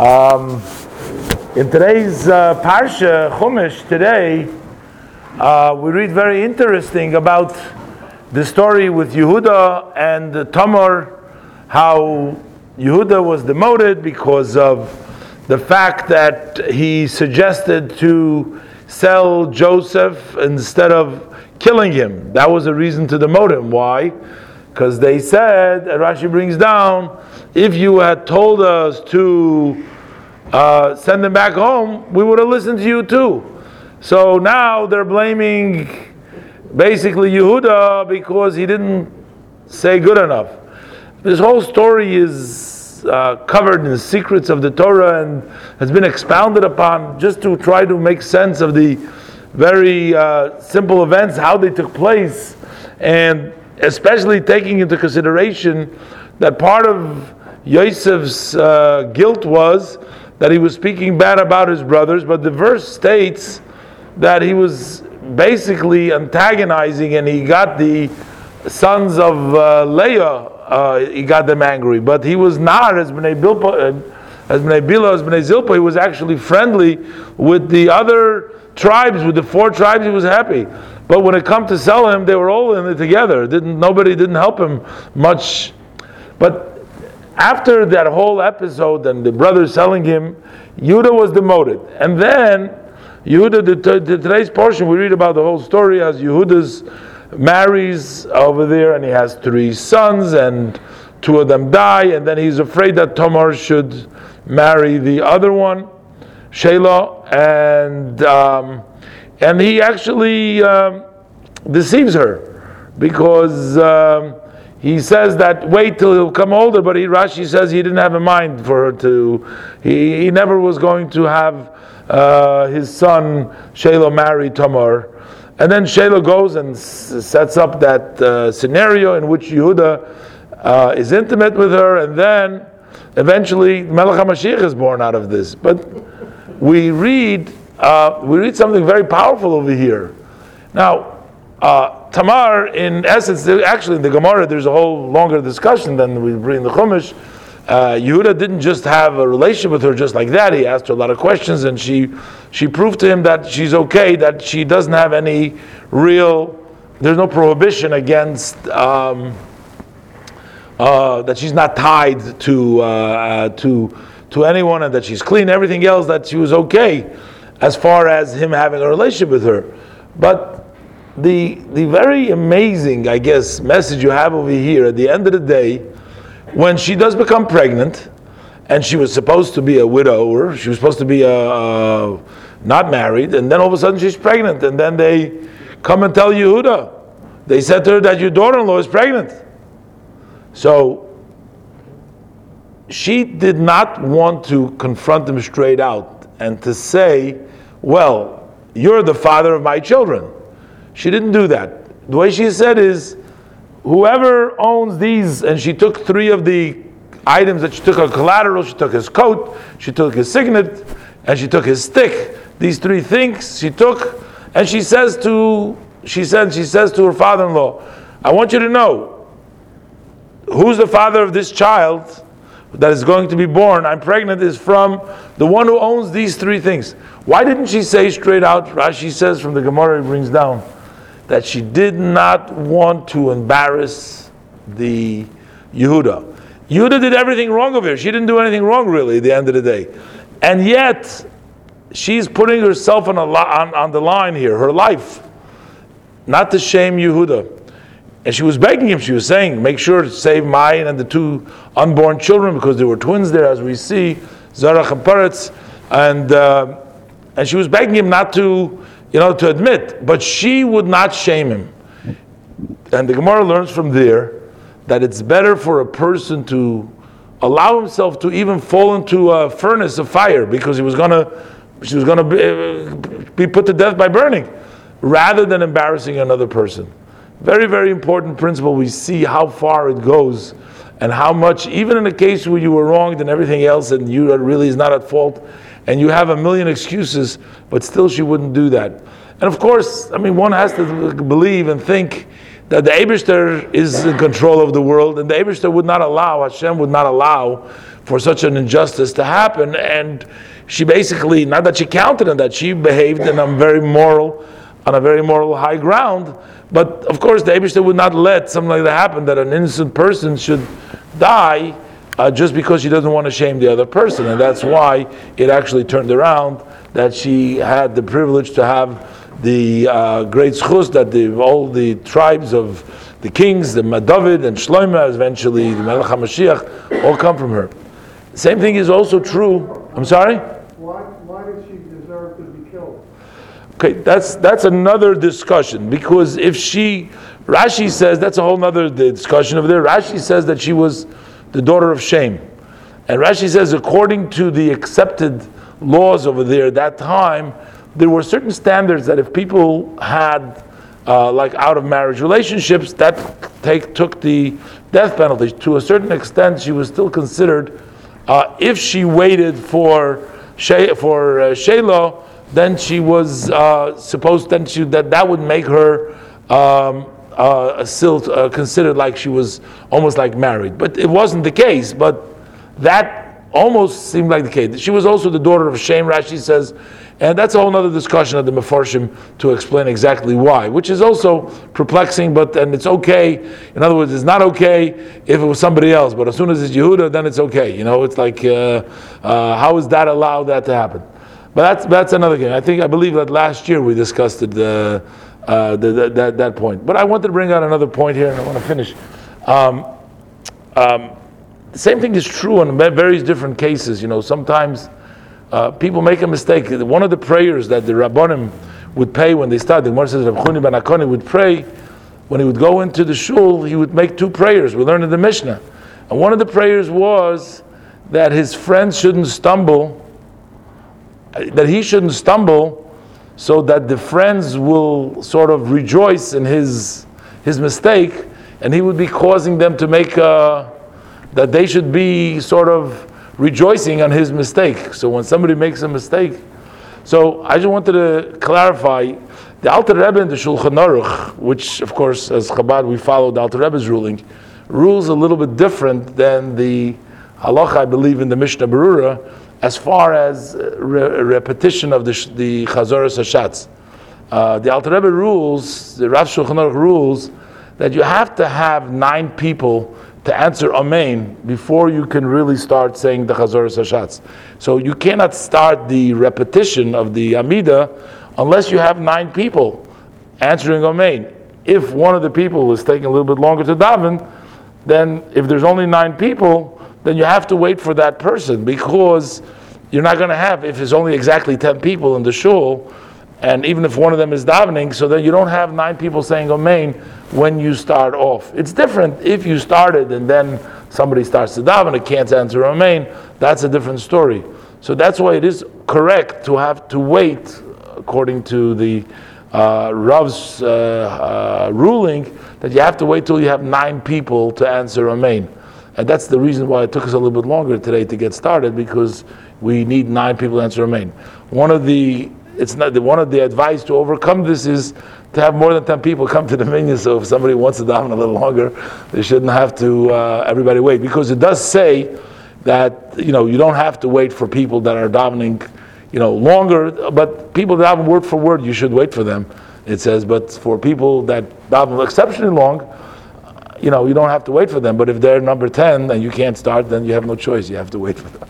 Um, in today's uh, Parsha, Chumash, today, uh, we read very interesting about the story with Yehuda and Tamar, how Yehuda was demoted because of the fact that he suggested to sell Joseph instead of killing him. That was a reason to demote him. Why? Because they said, Rashi brings down, if you had told us to uh, send them back home, we would have listened to you too. So now they're blaming basically Yehuda because he didn't say good enough. This whole story is uh, covered in the secrets of the Torah and has been expounded upon just to try to make sense of the very uh, simple events, how they took place, and especially taking into consideration that part of Yosef's uh, guilt was that he was speaking bad about his brothers, but the verse states that he was basically antagonizing and he got the sons of uh, Leah, uh, he got them angry. But he was not, as Bnei Bilpa, uh, as Bnei Bila, as Bnei Zilpa, he was actually friendly with the other tribes, with the four tribes, he was happy. But when it come to sell him, they were all in it together. Didn't nobody didn't help him much. But after that whole episode and the brothers selling him, Yehuda was demoted. And then Yehuda, the, the, today's portion, we read about the whole story as Yehuda's marries over there and he has three sons and two of them die and then he's afraid that Tamar should marry the other one, Shelah, and um, and he actually um, deceives her because um, he says that wait till he'll come older, but he, Rashi says he didn't have a mind for her to, he, he never was going to have uh, his son Shelah marry Tamar. And then Shelah goes and s- sets up that uh, scenario in which Yehuda uh, is intimate with her, and then eventually Melech HaMashiach is born out of this. But we read, uh, we read something very powerful over here. Now, uh, Tamar, in essence, actually in the Gemara, there's a whole longer discussion than we bring in the Chumash. Uh, Yehuda didn't just have a relationship with her just like that. He asked her a lot of questions, and she she proved to him that she's okay, that she doesn't have any real. There's no prohibition against. Um, uh, that she's not tied to uh, uh, to to anyone, and that she's clean. Everything else, that she was okay, as far as him having a relationship with her. But the the very amazing, I guess, message you have over here at the end of the day, when she does become pregnant, and she was supposed to be a widower, she was supposed to be a, a not married, and then all of a sudden she's pregnant, and then they come and tell Yehuda, they said to her that your daughter-in-law is pregnant. So she did not want to confront him straight out and to say, well, you're the father of my children. She didn't do that. The way she said is, whoever owns these, and she took three of the items that she took her collateral, she took his coat, she took his signet, and she took his stick. These three things she took, and she says to she said she says to her father-in-law, I want you to know who's the father of this child that is going to be born. I'm pregnant is from the one who owns these three things. Why didn't she say straight out? Rashi says from the Gemara, it brings down that she did not want to embarrass the Yehuda. Yehuda did everything wrong of her. She didn't do anything wrong, really, at the end of the day. And yet, she's putting herself on, lo- on, on the line here, her life, not to shame Yehuda. And she was begging him, she was saying, make sure to save mine and the two unborn children because there were twins there, as we see, Zarach and Paretz. And, uh, and she was begging him not to you know, to admit, but she would not shame him. And the Gemara learns from there that it's better for a person to allow himself to even fall into a furnace of fire because he was gonna, she was gonna be, uh, be put to death by burning, rather than embarrassing another person. Very, very important principle. We see how far it goes and how much, even in a case where you were wronged and everything else, and you really is not at fault, and you have a million excuses, but still she wouldn't do that. And of course, I mean, one has to believe and think that the Abishter is in control of the world, and the Abishter would not allow, Hashem would not allow for such an injustice to happen. And she basically, not that she counted on that, she behaved in a very moral, on a very moral high ground. But of course, the Abishter would not let something like that happen, that an innocent person should die uh, just because she doesn't want to shame the other person. And that's why it actually turned around that she had the privilege to have the uh, great schus that the, all the tribes of the kings, the David and Shlomo, eventually the Melech HaMashiach, all come from her. Same thing is also true. I'm sorry? Why, why did she deserve to be killed? Okay, that's that's another discussion because if she, Rashi says that's a whole other discussion over there. Rashi says that she was the daughter of Shem, and Rashi says according to the accepted laws over there at that time, there were certain standards that if people had uh, like out of marriage relationships, that take, took the death penalty. To a certain extent, she was still considered, uh, if she waited for she, for uh, Shelah, then she was uh, supposed then she, that that would make her um, uh, still uh, considered like she was almost like married. But it wasn't the case. But that almost seemed like the case. She was also the daughter of Shem. Rashi says and that's a whole other discussion of the Mefarshim to explain exactly why, which is also perplexing, but and it's okay. In other words, it's not okay if it was somebody else, but as soon as it's Yehuda, then it's okay. You know, it's like, uh, uh, how is that allowed that to happen? But that's, that's another thing. I think, I believe that last year we discussed it, uh, uh the, the, that, that point. But I wanted to bring out another point here, and I want to finish. Um, um, the same thing is true in various different cases. You know, sometimes uh, people make a mistake. One of the prayers that the Rabbanim would pay when they start, the Gemara says ben Hakanah would pray, when he would go into the shul, he would make two prayers. We learned in the Mishnah. And one of the prayers was that his friends shouldn't stumble, that he shouldn't stumble, so that the friends will sort of rejoice in his, his mistake, and he would be causing them to make a, that they should be sort of rejoicing on his mistake. So when somebody makes a mistake, so I just wanted to clarify the Alter Rebbe in the Shulchan Aruch, which of course as Chabad we follow the Alter Rebbe's ruling, rules a little bit different than the halacha I believe in the Mishnah Berurah as far as re- repetition of the the Chazoras Hashatz. Uh, the Alter Rebbe rules, the Rav Shulchan Aruch rules that you have to have nine people to answer Amen before you can really start saying the Chazor Hashatz. So you cannot start the repetition of the Amida unless you have nine people answering Amen. If one of the people is taking a little bit longer to daven, then if there's only nine people, then you have to wait for that person because you're not going to have, if there's only exactly 10 people in the shul, and even if one of them is davening, so then you don't have nine people saying Amen when you start off. It's different if you started and then somebody starts to daven and can't answer Amen. That's a different story. So that's why it is correct to have to wait, according to the uh, Rav's uh, uh, ruling, that you have to wait till you have nine people to answer Amen. And that's the reason why it took us a little bit longer today to get started because we need nine people to answer Amen. One of the it's not the, one of the advice to overcome this is to have more than 10 people come to the minyan. So if somebody wants to daven a little longer, they shouldn't have to uh, everybody wait because it does say that you know you don't have to wait for people that are davening, you know, longer. But people that daven word for word, you should wait for them. It says, but for people that daven exceptionally long, you know, you don't have to wait for them. But if they're number 10 and you can't start, then you have no choice. You have to wait for them.